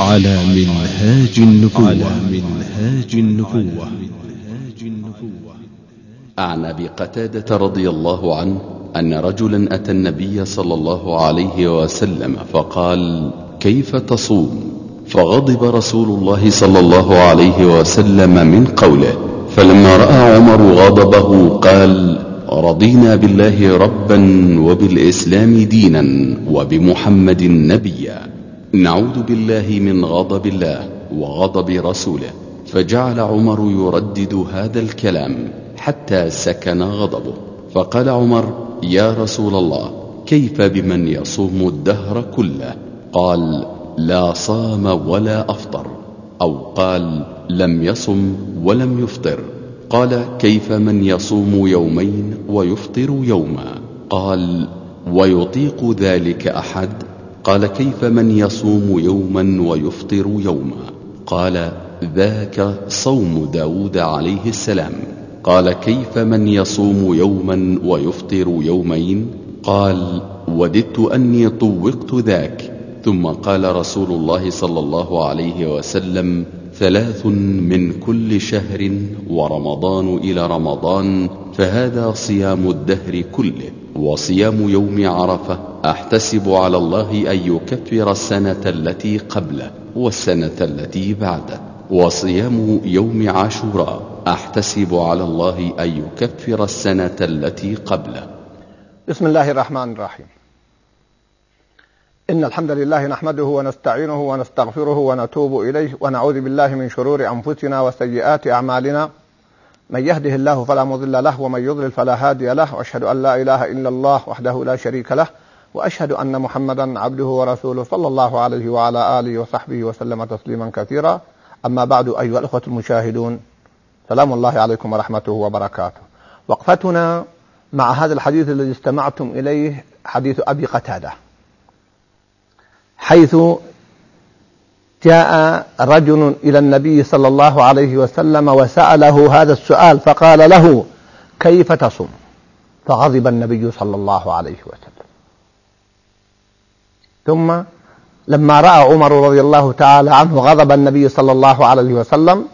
على منهاج النبوة. على منهاج النبوة. عن أبي قتادة رضي الله عنه أن رجلا أتى النبي صلى الله عليه وسلم فقال كيف تصوم؟ فغضب رسول الله صلى الله عليه وسلم من قوله. فلما رأى عمر غضبه قال رضينا بالله ربا وبالإسلام دينا وبمحمد نبيا. نعوذ بالله من غضب الله وغضب رسوله فجعل عمر يردد هذا الكلام حتى سكن غضبه. فقال عمر يا رسول الله كيف بمن يصوم الدهر كله؟ قال لا صام ولا أفطر. أو قال لم يصم ولم يفطر. قال كيف من يصوم يومين ويفطر يوما؟ قال ويطيق ذلك أحد قال كيف من يصوم يوما ويفطر يوما؟ قال ذاك صوم داود عليه السلام. قال كيف من يصوم يوما ويفطر يومين؟ قال وددت أني طوقت ذاك. ثم قال رسول الله صلى الله عليه وسلم ثلاث من كل شهر ورمضان إلى رمضان فهذا صيام الدهر كله وصيام يوم عرفة. أحتسب على الله أن يكفر السنة التي قبله والسنة التي بعده وصيام يوم عاشوراء. أحتسب على الله أن يكفر السنة التي قبله. بسم الله الرحمن الرحيم. إن الحمد لله نحمده ونستعينه ونستغفره ونتوب إليه ونعوذ بالله من شرور أنفسنا وسيئات أعمالنا. من يهده الله فلا مضل له ومن يضلل فلا هادي له. وأشهد أن لا إله إلا الله وحده لا شريك له. وأشهد أن محمدا عبده ورسوله صلى الله عليه وعلى آله وصحبه وسلم تسليما كثيرا. أما بعد أيها الأخوة المشاهدون سلام الله عليكم ورحمته وبركاته. وقفتنا مع هذا الحديث الذي استمعتم إليه حديث أبي قتادة حيث جاء رجل إلى النبي صلى الله عليه وسلم وسأله هذا السؤال فقال له كيف تصوم؟ فغضب النبي صلى الله عليه وسلم. ثم لما رأى عمر رضي الله تعالى عنه غضب النبي صلى الله عليه وسلم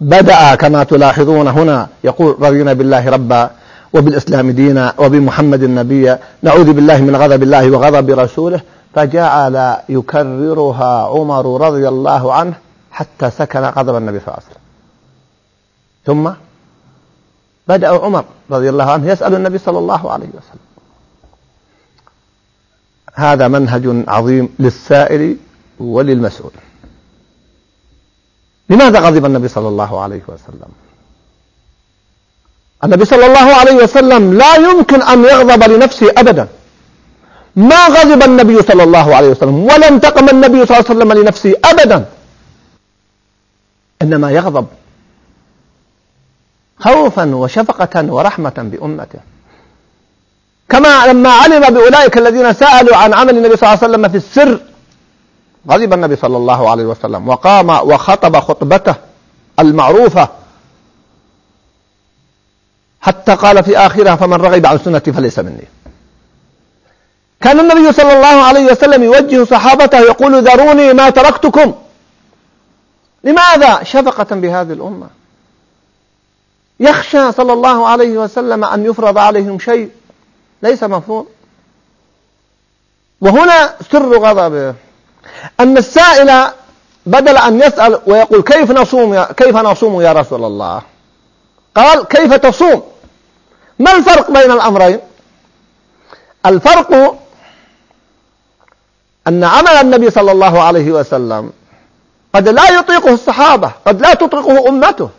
بدأ كما تلاحظون هنا يقول رضينا بالله ربا وبالإسلام دينا وبمحمد نبيا نعوذ بالله من غضب الله وغضب رسوله. فجعل يكررها عمر رضي الله عنه حتى سكن غضب النبي صلى الله عليه وسلم. ثم بدأ عمر رضي الله عنه يسأل النبي صلى الله عليه وسلم. هذا منهج عظيم للسائل وللمسؤول. لماذا غضب النبي صلى الله عليه وسلم؟ النبي صلى الله عليه وسلم لا يمكن أن يغضب لنفسه أبدا. ما غضب النبي صلى الله عليه وسلم ولا انتقم النبي صلى الله عليه وسلم لنفسه أبدا. إنما يغضب خوفا وشفقة ورحمة بأمته. كما لما علم بأولئك الذين سألوا عن عمل النبي صلى الله عليه وسلم في السر غضب النبي صلى الله عليه وسلم وقام وخطب خطبته المعروفة. حتى قال في آخرها فمن رغب عن سنتي فليس مني. كان النبي صلى الله عليه وسلم يوجه صحابته يقول ذروني ما تركتكم. لماذا شفقة بهذه الأمة؟ يخشى صلى الله عليه وسلم أن يفرض عليهم شيء. ليس مفروض وهنا سر غضبه. أن السائل بدل أن يسأل ويقول كيف نصوم يا كيف نصوم يا رسول الله؟ قال كيف تصوم؟ ما الفرق بين الأمرين؟ الفرق أن عمل النبي صلى الله عليه وسلم قد لا يطيقه الصحابة قد لا تطيقه أمته.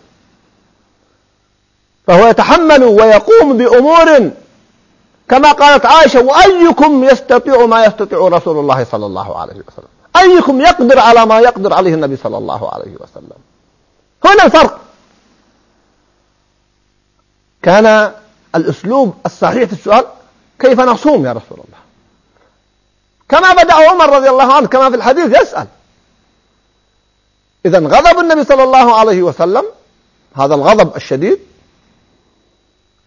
فهو يتحمل ويقوم بأمور كما قالت عائشة وأيكم يستطيع ما يستطيع رسول الله صلى الله عليه وسلم؟ أيكم يقدر على ما يقدر عليه النبي صلى الله عليه وسلم؟ هنا الفرق. كان الأسلوب الصحيح في السؤال كيف نصوم يا رسول الله؟ كما بدأ عمر رضي الله عنه كما في الحديث يسأل. إذا غضب النبي صلى الله عليه وسلم هذا الغضب الشديد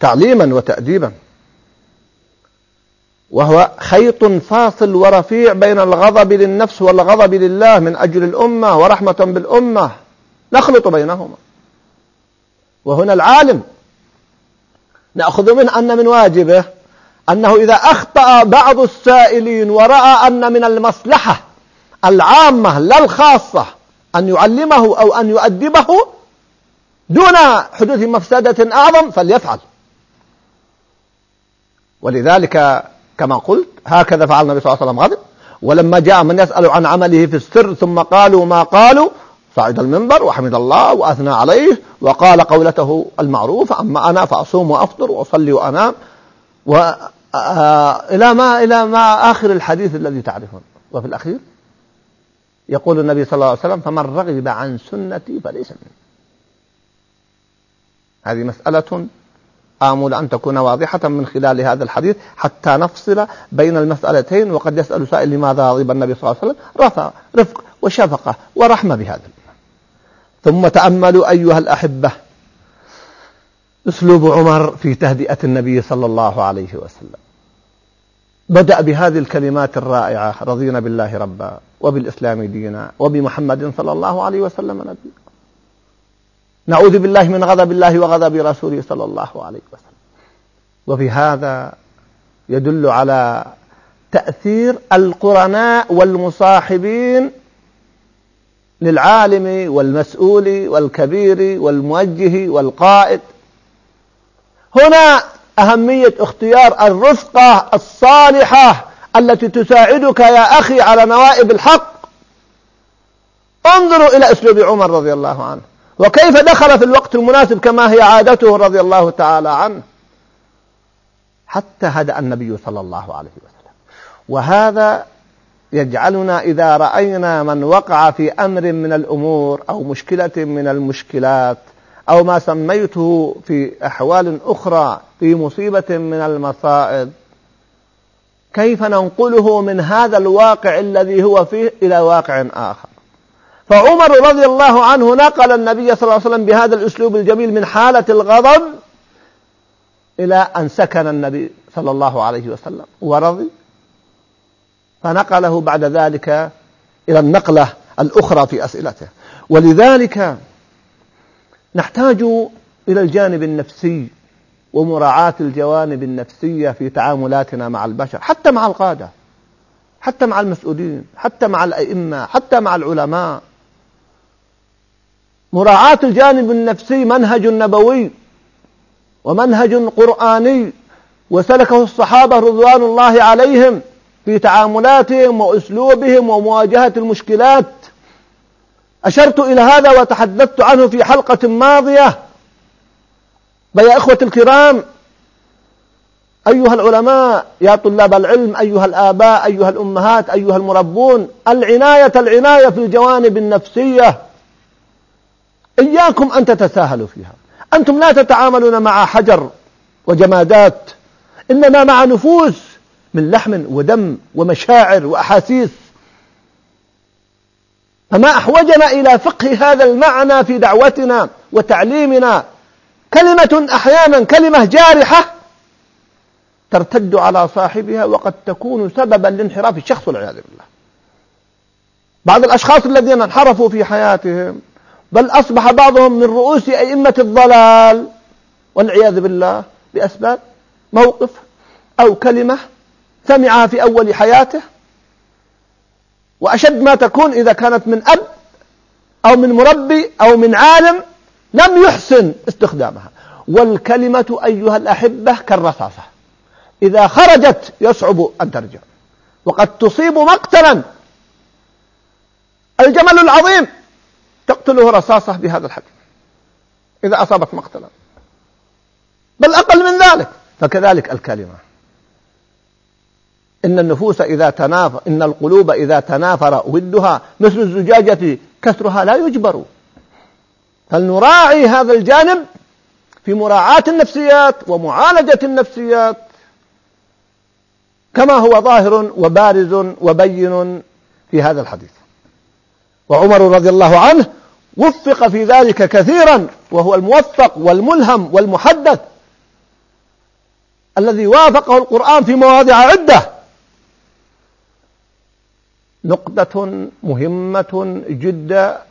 تعليما وتأديبا. وهو خيط فاصل ورفيع بين الغضب للنفس والغضب لله من أجل الأمة ورحمة بالأمة. نخلط بينهما. وهنا العالم نأخذ منه أن من واجبه أنه إذا أخطأ بعض السائلين ورأى أن من المصلحة العامة لا الخاصة أن يعلمه أو أن يؤدبه دون حدوث مفسدة أعظم فليفعل. ولذلك كما قلت هكذا فعل النبي صلى الله عليه وسلم غضب ولما جاء من يسأل عن عمله في السر ثم قالوا ما قالوا صعد المنبر وحمد الله وأثنى عليه وقال قولته المعروفة أما أنا فأصوم وأفطر وأصلي وأنام. وإلى ما إلى ما آخر الحديث الذي تعرفون. وفي الأخير يقول النبي صلى الله عليه وسلم فمن رغب عن سنتي فليس مني. هذه مسألة آمل أن تكون واضحة من خلال هذا الحديث حتى نفصل بين المسألتين وقد يسأل سائل لماذا غضب النبي صلى الله عليه وسلم؟ رفق وشفقة ورحمة بهذا ثم تأملوا أيها الأحبة أسلوب عمر في تهدئة النبي صلى الله عليه وسلم. بدأ بهذه الكلمات الرائعة رضينا بالله ربا وبالإسلام دينا وبمحمد صلى الله عليه وسلم نبيا نعوذ بالله من غضب الله وغضب رسوله صلى الله عليه وسلم. وفي هذا يدل على تأثير القرناء والمصاحبين للعالم والمسؤول والكبير والموجه والقائد. هنا أهمية اختيار الرفقة الصالحة التي تساعدك يا أخي على نوائب الحق. انظروا إلى أسلوب عمر رضي الله عنه. وكيف دخل في الوقت المناسب كما هي عادته رضي الله تعالى عنه؟ حتى هدأ النبي صلى الله عليه وسلم. وهذا يجعلنا إذا رأينا من وقع في أمر من الأمور أو مشكلة من المشكلات أو ما سميته في أحوال أخرى في مصيبة من المصائب كيف ننقله من هذا الواقع الذي هو فيه إلى واقع آخر؟ فعمر رضي الله عنه نقل النبي صلى الله عليه وسلم بهذا الأسلوب الجميل من حالة الغضب إلى أن سكن النبي صلى الله عليه وسلم ورضي. فنقله بعد ذلك إلى النقلة الأخرى في أسئلته. ولذلك نحتاج إلى الجانب النفسي ومراعاة الجوانب النفسية في تعاملاتنا مع البشر حتى مع القادة حتى مع المسؤولين حتى مع الأئمة حتى مع العلماء. مراعاة الجانب النفسي منهج نبوي ومنهج قرآني وسلكه الصحابة رضوان الله عليهم في تعاملاتهم وأسلوبهم ومواجهة المشكلات. أشرت إلى هذا وتحدثت عنه في حلقة ماضية. فيا إخوة الكرام أيها العلماء يا طلاب العلم أيها الآباء أيها الأمهات أيها المربون العناية العناية في الجوانب النفسية. إياكم أن تتساهلوا فيها. أنتم لا تتعاملون مع حجر وجمادات إنما مع نفوس من لحم ودم ومشاعر وأحاسيس. فما أحوجنا إلى فقه هذا المعنى في دعوتنا وتعليمنا. كلمة أحيانا كلمة جارحة ترتد على صاحبها وقد تكون سببا لانحراف الشخص والعياذ بالله. بعض الأشخاص الذين انحرفوا في حياتهم بل أصبح بعضهم من رؤوس أئمة الضلال والعياذ بالله بأسباب موقف أو كلمة سمعها في أول حياته وأشد ما تكون إذا كانت من أب أو من مربي أو من عالم لم يحسن استخدامها. والكلمة أيها الأحبة كالرصاصة. إذا خرجت يصعب أن ترجع. وقد تصيب مقتلا. الجمل العظيم. تقتله رصاصة بهذا الحد إذا أصابت مقتلا. بل أقل من ذلك. فكذلك الكلمة. إن النفوس إذا تنافر إن القلوب إذا تنافر ودها مثل الزجاجة كسرها لا يجبر. فلنراعي هذا الجانب في مراعاة النفسيات ومعالجة النفسيات. كما هو ظاهر وبارز وبين في هذا الحديث. وعمر رضي الله عنه وفق في ذلك كثيرا وهو الموفق والملهم والمحدث الذي وافقه القرآن في مواضع عدة. نقطة مهمة جدا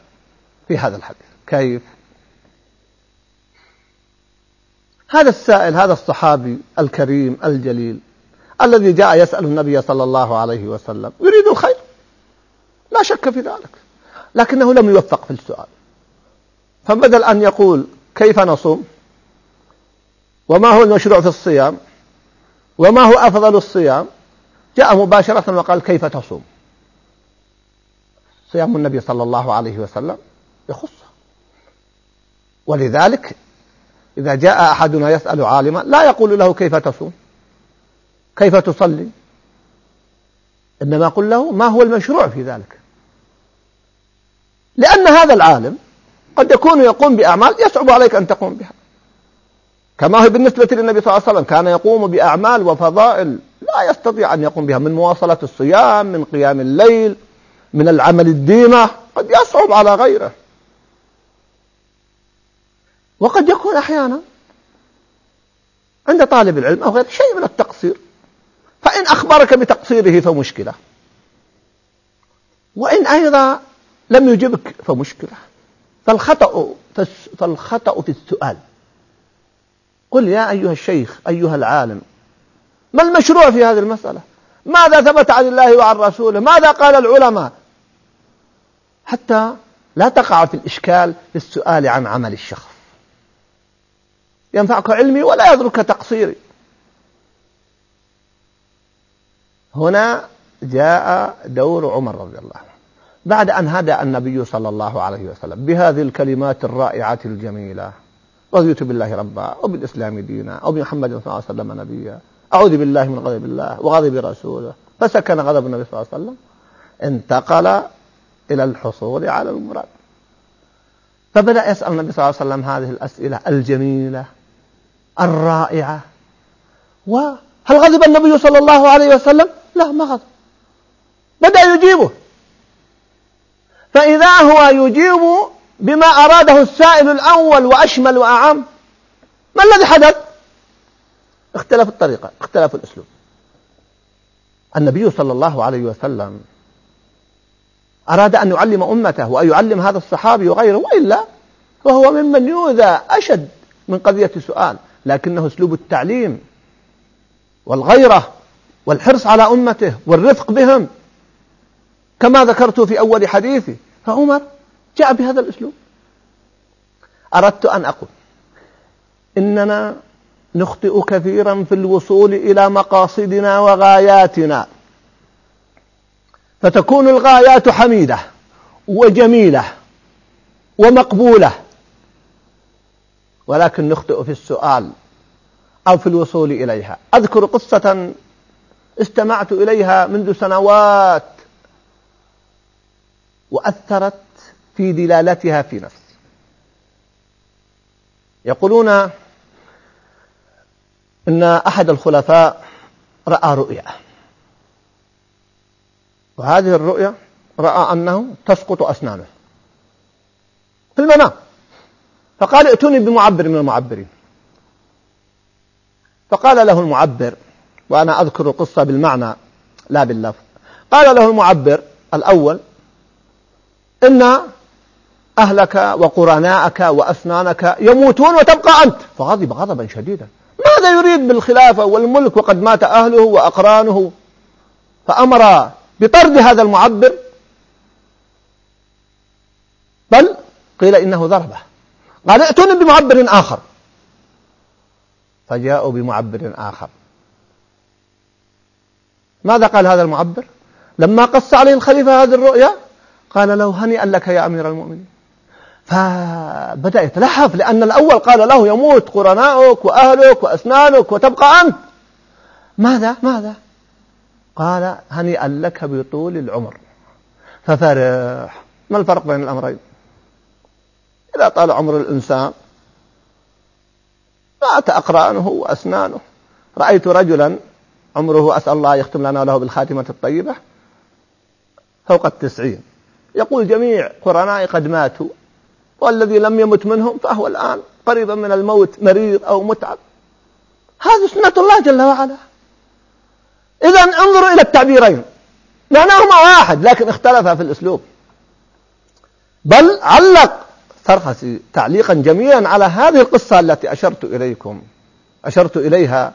في هذا الحديث. كيف؟ هذا السائل هذا الصحابي الكريم الجليل الذي جاء يسأل النبي صلى الله عليه وسلم يريد الخير؟ لا شك في ذلك لكنه لم يوفق في السؤال. فبدل أن يقول كيف نصوم؟ وما هو المشروع في الصيام؟ وما هو أفضل الصيام؟ جاء مباشرة وقال كيف تصوم؟ صيام النبي صلى الله عليه وسلم يخصه. ولذلك إذا جاء أحدنا يسأل عالما لا يقول له كيف تصوم؟ كيف تصلي؟ إنما قل له ما هو المشروع في ذلك؟ لأن هذا العالم قد يكون يقوم بأعمال يصعب عليك أن تقوم بها. كما هو بالنسبة للنبي صلى الله عليه وسلم كان يقوم بأعمال وفضائل لا يستطيع أن يقوم بها من مواصلة الصيام من قيام الليل من العمل الديمة قد يصعب على غيره. وقد يكون أحيانا عند طالب العلم أو غيره شيء من التقصير فإن أخبرك بتقصيره فمشكلة وإن أيضا لم يجبك فمشكلة فالخطأ فالخطأ في السؤال. قل يا أيها الشيخ أيها العالم ما المشروع في هذه المسألة؟ ماذا ثبت عن الله وعن رسوله؟ ماذا قال العلماء؟ حتى لا تقع في الإشكال في السؤال عن عمل الشخص. ينفعك علمي ولا يضرك تقصيري. هنا جاء دور عمر رضي الله عنه. بعد أن هدأ النبي صلى الله عليه وسلم بهذه الكلمات الرائعة الجميلة. رضيت بالله ربا وبالإسلام دينا وبمحمد صلى الله عليه وسلم نبيا. أعوذ بالله من غضب الله وغضب رسوله. فسكن غضب النبي صلى الله عليه وسلم انتقل إلى الحصول على المراد. فبدأ يسأل النبي صلى الله عليه وسلم هذه الأسئلة الجميلة الرائعة. وهل غضب النبي صلى الله عليه وسلم؟ لا ما غضب. بدأ يجيبه. فإذا هو يجيب بما أراده السائل الأول وأشمل وأعم ما الذي حدث؟ اختلف الطريقة اختلف الأسلوب. النبي صلى الله عليه وسلم أراد أن يعلم أمته وأن يعلم هذا الصحابي وغيره وإلا فهو ممن يؤذى أشد من قضية سؤال لكنه أسلوب التعليم والغيرة والحرص على أمته والرفق بهم كما ذكرت في أول حديثي. فعمر جاء بهذا الأسلوب. أردت أن أقول إننا نخطئ كثيرا في الوصول إلى مقاصدنا وغاياتنا. فتكون الغايات حميدة وجميلة ومقبولة. ولكن نخطئ في السؤال أو في الوصول إليها. أذكر قصة استمعت إليها منذ سنوات وأثرت في دلالتها في نفسي يقولون إن أحد الخلفاء رأى رؤيا. وهذه الرؤيا رأى أنه تسقط أسنانه في المنام. فقال ائتوني بمعبر من المعبرين. فقال له المعبر وأنا أذكر القصة بالمعنى لا باللفظ. قال له المعبر الأول إن أهلك وقرناءك وأسنانك يموتون وتبقى أنت. فغضب غضبا شديدا. ماذا يريد بالخلافة والملك وقد مات أهله وأقرانه؟ فأمر بطرد هذا المعبر. بل قيل إنه ضربه. قال ائتوني بمعبر آخر. فجاءوا بمعبر آخر. ماذا قال هذا المعبر؟ لما قص عليه الخليفة هذه الرؤيا قال له هنيئا لك يا أمير المؤمنين. فبدأ يتلهف لأن الأول قال له يموت قرناؤك وأهلك وأسنانك وتبقى أنت. ماذا؟ ماذا؟ قال هنيئا لك بطول العمر. ففرح. ما الفرق بين الأمرين؟ إذا طال عمر الإنسان مات أقرانه وأسنانه. رأيت رجلا عمره أسأل الله يختم لنا له بالخاتمة الطيبة فوق التسعين. يقول جميع قرنائي قد ماتوا والذي لم يمت منهم فهو الآن قريبا من الموت مريض أو متعب. هذه سنة الله جل وعلا. إذا انظروا إلى التعبيرين. معناهما واحد لكن اختلفا في الأسلوب. بل علق فرخسي تعليقا جميلا على هذه القصة التي أشرت إليكم أشرت إليها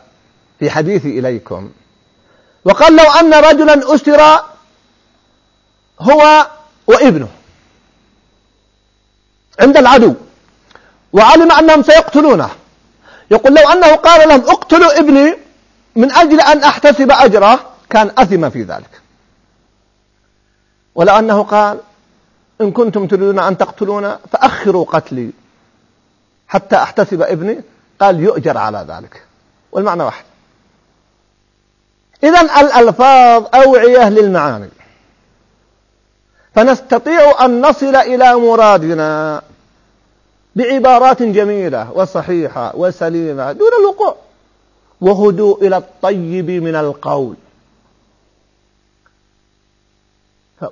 في حديثي إليكم. وقال لو أن رجلا أسر هو وابنه عند العدو وعلم أنهم سيقتلونه. يقول لو أنه قال لهم اقتلوا ابني من أجل أن أحتسب أجره كان أثم في ذلك. ولو أنه قال إن كنتم تريدون أن تقتلون فأخروا قتلي حتى أحتسب ابني قال يؤجر على ذلك. والمعنى واحد. إذا الألفاظ أوعية للمعاني. فنستطيع أن نصل إلى مرادنا بعبارات جميلة وصحيحة وسليمة دون الوقوع. وهدوء إلى الطيب من القول.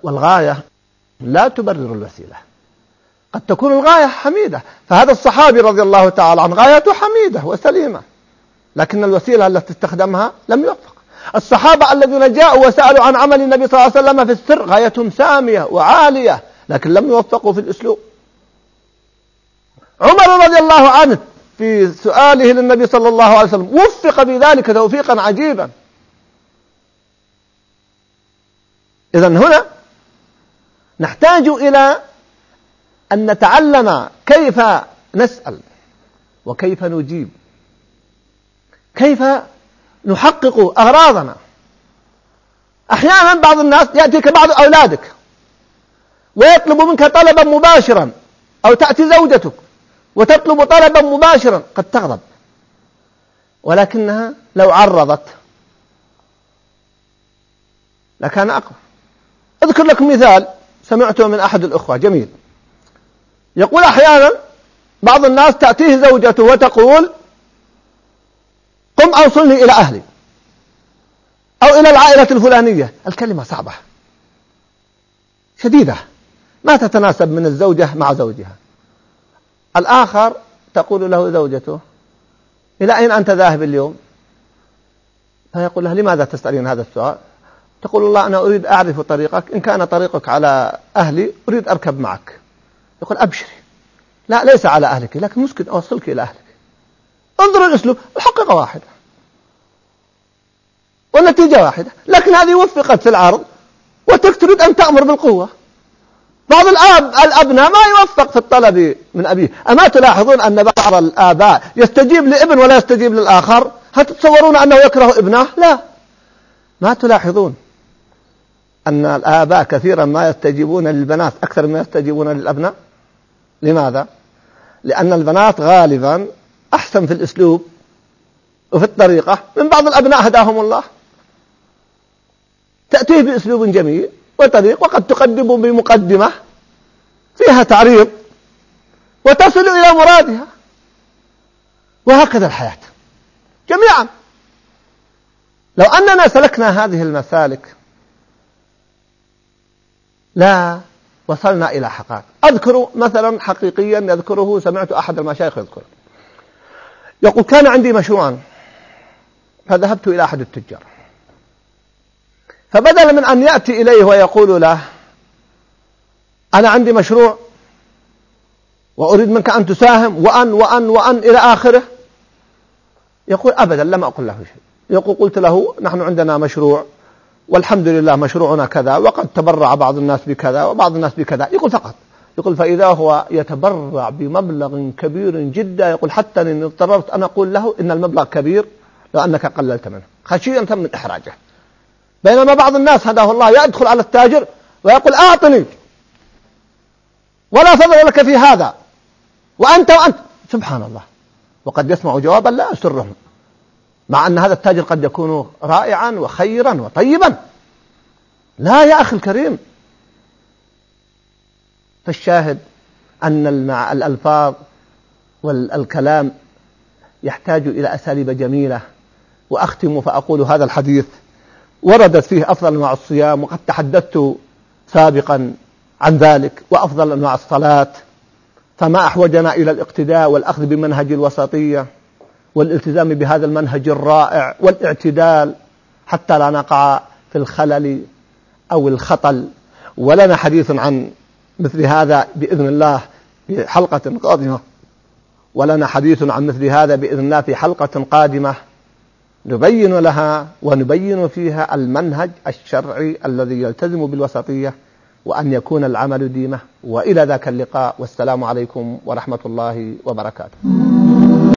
والغاية لا تبرر الوسيلة. قد تكون الغاية حميدة. فهذا الصحابي رضي الله تعالى عنه غايته حميدة وسليمة. لكن الوسيلة التي استخدمها لم يوفق. الصحابة الذين جاءوا وسألوا عن عمل النبي صلى الله عليه وسلم في السر غايتهم سامية وعالية لكن لم يوفقوا في الأسلوب. عمر رضي الله عنه في سؤاله للنبي صلى الله عليه وسلم وفق بذلك توفيقا عجيبا. إذا هنا نحتاج إلى أن نتعلم كيف نسأل وكيف نجيب. كيف نحقق أغراضنا. أحيانا بعض الناس يأتيك بعض أولادك ويطلب منك طلبا مباشرا أو تأتي زوجتك وتطلب طلبا مباشرا. قد تغضب. ولكنها لو عرضت لكان أقوى. أذكر لكم مثال سمعته من أحد الأخوة. جميل. يقول أحيانا بعض الناس تأتيه زوجته وتقول قم أوصلني إلى أهلي. أو إلى العائلة الفلانية. الكلمة صعبة. شديدة. ما تتناسب من الزوجة مع زوجها. الآخر تقول له زوجته إلى أين أنت ذاهب اليوم؟ فيقول لها لماذا تسألين هذا السؤال؟ تقول الله أنا أريد أعرف طريقك. إن كان طريقك على أهلي أريد أركب معك. يقول أبشري. لا ليس على أهلك لكن ممكن أوصلك إلى أهلك. انظروا الأسلوب. الحقيقة واحدة. والنتيجة واحدة. لكن هذه وفقت في العرض وتك تريد أن تأمر بالقوة. بعض الآب الأبناء ما يوفق في الطلب من أبيه. أما تلاحظون أن بعض الآباء يستجيب لابن ولا يستجيب للآخر؟ هل تتصورون أنه يكره ابنه؟ لا. ما تلاحظون أن الآباء كثيرا ما يستجيبون للبنات أكثر ما يستجيبون للأبناء؟ لماذا؟ لأن البنات غالبا أحسن في الأسلوب وفي الطريقة. من بعض الأبناء هداهم الله. تأتيه بأسلوب جميل وطريق وقد تقدم بمقدمة فيها تعريض وتصل إلى مرادها. وهكذا الحياة. جميعا. لو أننا سلكنا هذه المسالك لا وصلنا إلى حقائق. أذكر مثلا حقيقيا يذكره سمعت أحد المشايخ يذكر يقول كان عندي مشروعا فذهبت إلى أحد التجار. فبدل من أن يأتي إليه ويقول له أنا عندي مشروع وأريد منك أن تساهم وأن وأن وأن إلى آخره. يقول أبدا لم أقل له شيء. يقول قلت له نحن عندنا مشروع والحمد لله مشروعنا كذا وقد تبرع بعض الناس بكذا وبعض الناس بكذا. يقول فقط. يقول فإذا هو يتبرع بمبلغ كبير جدا يقول حتى أني اضطررت أن أقول له إن المبلغ كبير لو أنك قللت منه. خشية من إحراجه. بينما بعض الناس هداه الله يدخل على التاجر ويقول أعطني. ولا فضل لك في هذا. وأنت وأنت. سبحان الله. وقد يسمع جوابا لا يسرهم. مع أن هذا التاجر قد يكون رائعا وخيرا وطيبا. لا يا أخي الكريم. فالشاهد أن الألفاظ والكلام يحتاج إلى أساليب جميلة وأختم فأقول هذا الحديث. وردت فيه أفضل أنواع الصيام وقد تحدثت سابقا عن ذلك وأفضل أنواع الصلاة. فما أحوجنا إلى الاقتداء والأخذ بمنهج الوسطية والالتزام بهذا المنهج الرائع والاعتدال حتى لا نقع في الخلل أو الخطل. ولنا حديث عن مثل هذا بإذن الله في حلقة قادمة. ولنا حديث عن مثل هذا بإذن الله في حلقة قادمة. نبين لها ونبين فيها المنهج الشرعي الذي يلتزم بالوسطية وأن يكون العمل ديمة. وإلى ذاك اللقاء. والسلام عليكم ورحمة الله وبركاته.